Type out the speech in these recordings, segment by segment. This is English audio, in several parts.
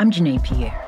I'm Janae Pierre.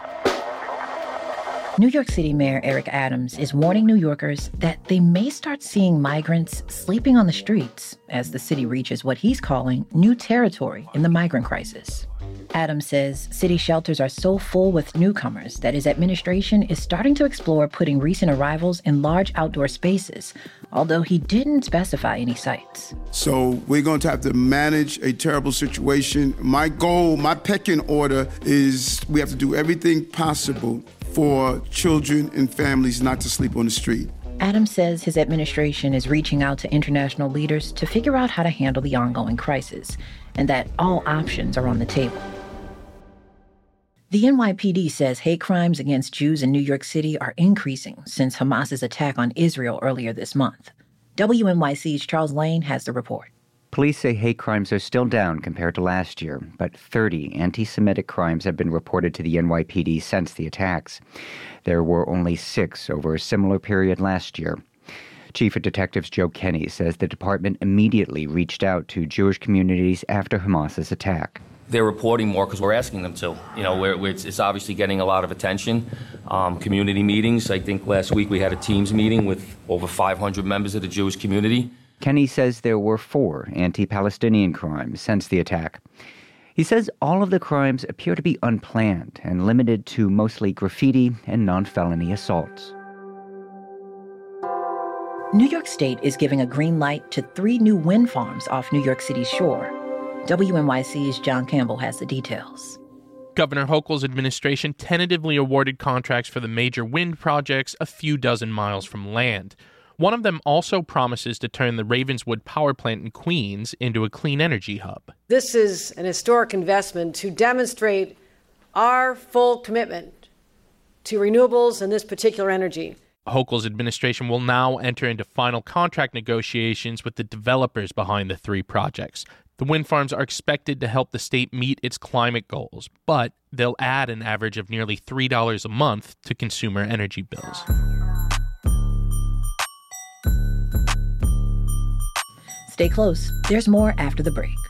New York City Mayor Eric Adams is warning New Yorkers that they may start seeing migrants sleeping on the streets as the city reaches what he's calling new territory in the migrant crisis. Adams says city shelters are so full with newcomers that his administration is starting to explore putting recent arrivals in large outdoor spaces, although he didn't specify any sites. So we're going to have to manage a terrible situation. My goal, my pecking order is we have to do everything possible for children and families not to sleep on the street. Adams says his administration is reaching out to international leaders to figure out how to handle the ongoing crisis, and that all options are on the table. The NYPD says hate crimes against Jews in New York City are increasing since Hamas's attack on Israel earlier this month. WNYC's Charles Lane has the report. Police say hate crimes are still down compared to last year, but 30 anti Semitic crimes have been reported to the NYPD since the attacks. There were only six over a similar period last year. Chief of Detectives Joe Kenny says the department immediately reached out to Jewish communities after Hamas's attack. They're reporting more because we're asking them to. You know, we're, we're, it's, it's, obviously getting a lot of attention. Um, community meetings. I think last week we had a Teams meeting with over 500 members of the Jewish community. Kenny says there were four anti Palestinian crimes since the attack. He says all of the crimes appear to be unplanned and limited to mostly graffiti and non felony assaults. New York State is giving a green light to three new wind farms off New York City's shore. WNYC's John Campbell has the details. Governor Hochul's administration tentatively awarded contracts for the major wind projects a few dozen miles from land. One of them also promises to turn the Ravenswood power plant in Queens into a clean energy hub. This is an historic investment to demonstrate our full commitment to renewables and this particular energy. Hochul's administration will now enter into final contract negotiations with the developers behind the three projects. The wind farms are expected to help the state meet its climate goals, but they'll add an average of nearly $3 a month to consumer energy bills. Stay close. There's more after the break.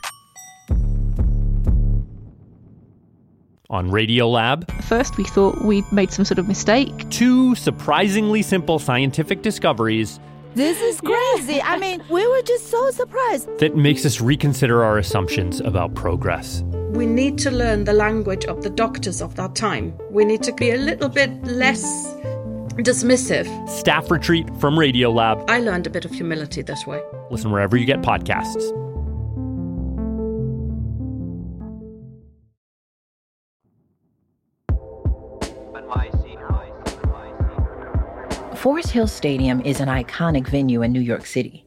On Radiolab, first we thought we'd made some sort of mistake. Two surprisingly simple scientific discoveries. This is crazy. I mean, we were just so surprised. That makes us reconsider our assumptions about progress. We need to learn the language of the doctors of that time. We need to be a little bit less dismissive. Staff retreat from Radiolab. I learned a bit of humility this way. Listen wherever you get podcasts. Forest Hills Stadium is an iconic venue in New York City.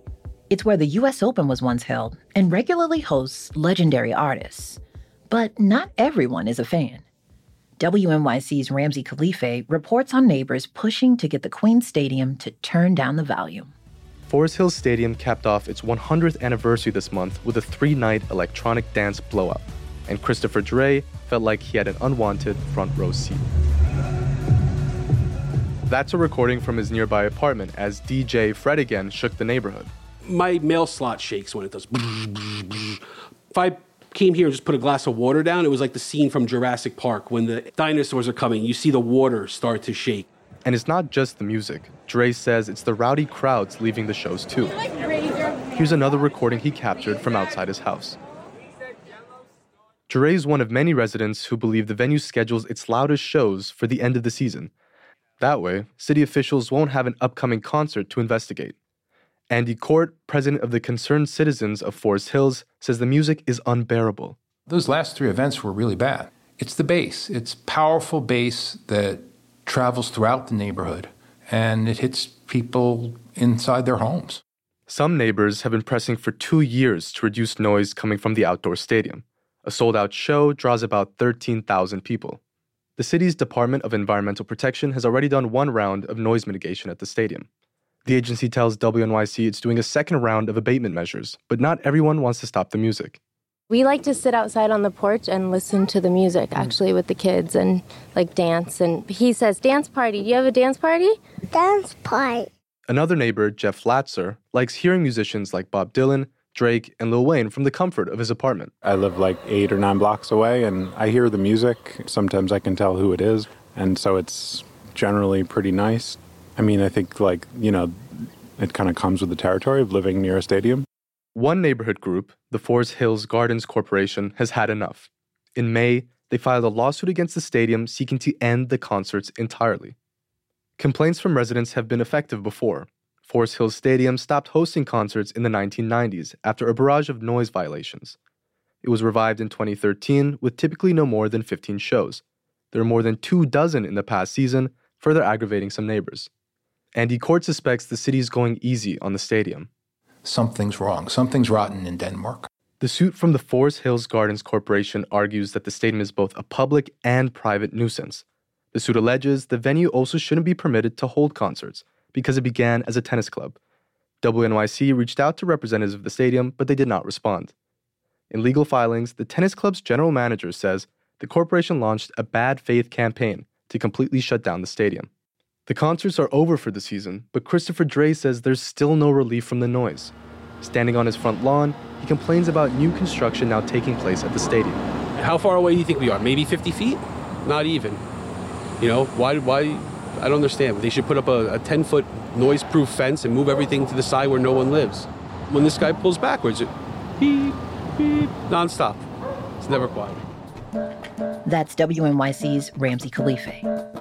It's where the US Open was once held and regularly hosts legendary artists. But not everyone is a fan. WNYC's Ramsey Khalifeh reports on neighbors pushing to get the Queens Stadium to turn down the volume. Forest Hills Stadium capped off its 100th anniversary this month with a three night electronic dance blowout, and Christopher Dre felt like he had an unwanted front row seat. That's a recording from his nearby apartment as DJ Fred again shook the neighborhood. My mail slot shakes when it does. If I came here and just put a glass of water down, it was like the scene from Jurassic Park when the dinosaurs are coming. You see the water start to shake. And it's not just the music. Dre says it's the rowdy crowds leaving the shows too. Here's another recording he captured from outside his house. Dre is one of many residents who believe the venue schedules its loudest shows for the end of the season. That way, city officials won't have an upcoming concert to investigate. Andy Court, president of the Concerned Citizens of Forest Hills, says the music is unbearable. Those last three events were really bad. It's the bass, it's powerful bass that travels throughout the neighborhood and it hits people inside their homes. Some neighbors have been pressing for two years to reduce noise coming from the outdoor stadium. A sold out show draws about 13,000 people. The city's Department of Environmental Protection has already done one round of noise mitigation at the stadium. The agency tells WNYC it's doing a second round of abatement measures, but not everyone wants to stop the music. We like to sit outside on the porch and listen to the music mm. actually with the kids and like dance. And he says, Dance party. Do you have a dance party? Dance party. Another neighbor, Jeff Latzer, likes hearing musicians like Bob Dylan, Drake, and Lil Wayne from the comfort of his apartment. I live like eight or nine blocks away and I hear the music. Sometimes I can tell who it is. And so it's generally pretty nice. I mean, I think like, you know, it kind of comes with the territory of living near a stadium. One neighborhood group, the Forest Hills Gardens Corporation, has had enough. In May, they filed a lawsuit against the stadium seeking to end the concerts entirely. Complaints from residents have been effective before. Forest Hills Stadium stopped hosting concerts in the 1990s after a barrage of noise violations. It was revived in 2013 with typically no more than 15 shows. There are more than two dozen in the past season, further aggravating some neighbors. Andy Court suspects the city is going easy on the stadium something's wrong. Something's rotten in Denmark. The suit from the Forest Hills Gardens Corporation argues that the stadium is both a public and private nuisance. The suit alleges the venue also shouldn't be permitted to hold concerts because it began as a tennis club. WNYC reached out to representatives of the stadium, but they did not respond. In legal filings, the tennis club's general manager says the corporation launched a bad faith campaign to completely shut down the stadium. The concerts are over for the season, but Christopher Dre says there's still no relief from the noise. Standing on his front lawn, he complains about new construction now taking place at the stadium. How far away do you think we are? Maybe 50 feet? Not even. You know, why, why, I don't understand. They should put up a, a 10 foot noise proof fence and move everything to the side where no one lives. When this guy pulls backwards, it beep, beep, nonstop. It's never quiet. That's WNYC's Ramsey Khalifeh.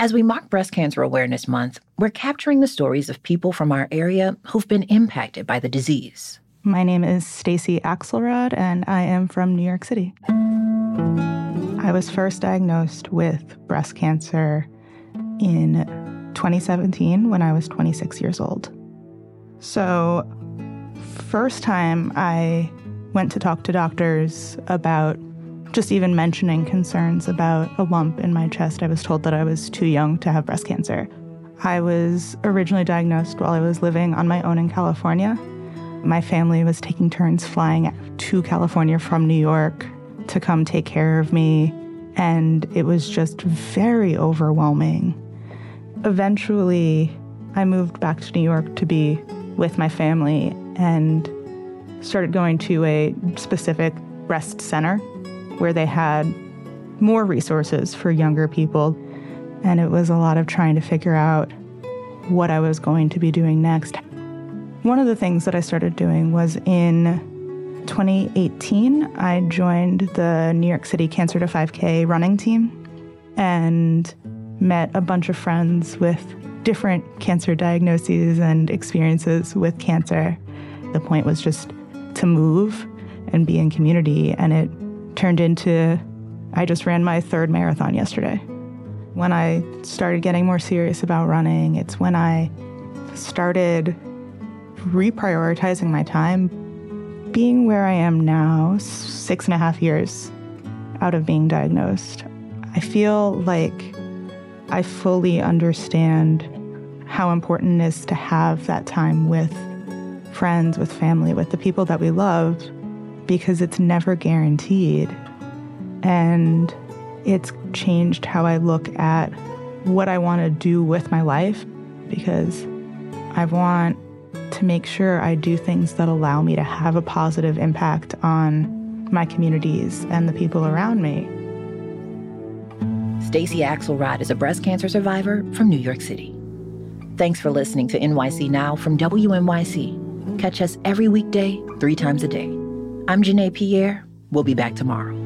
As we mark Breast Cancer Awareness Month, we're capturing the stories of people from our area who've been impacted by the disease. My name is Stacy Axelrod, and I am from New York City. I was first diagnosed with breast cancer in 2017 when I was 26 years old. So, first time I went to talk to doctors about just even mentioning concerns about a lump in my chest, I was told that I was too young to have breast cancer. I was originally diagnosed while I was living on my own in California. My family was taking turns flying to California from New York to come take care of me, and it was just very overwhelming. Eventually, I moved back to New York to be with my family and started going to a specific breast center where they had more resources for younger people. And it was a lot of trying to figure out what I was going to be doing next. One of the things that I started doing was in 2018, I joined the New York City Cancer to 5K running team and met a bunch of friends with different cancer diagnoses and experiences with cancer. The point was just to move and be in community, and it turned into I just ran my third marathon yesterday. When I started getting more serious about running, it's when I started reprioritizing my time. Being where I am now, six and a half years out of being diagnosed, I feel like I fully understand how important it is to have that time with friends, with family, with the people that we love because it's never guaranteed. And it's changed how I look at what I want to do with my life because I want to make sure I do things that allow me to have a positive impact on my communities and the people around me. Stacy Axelrod is a breast cancer survivor from New York City. Thanks for listening to NYC Now from WNYC. Catch us every weekday, three times a day. I'm Janae Pierre. We'll be back tomorrow.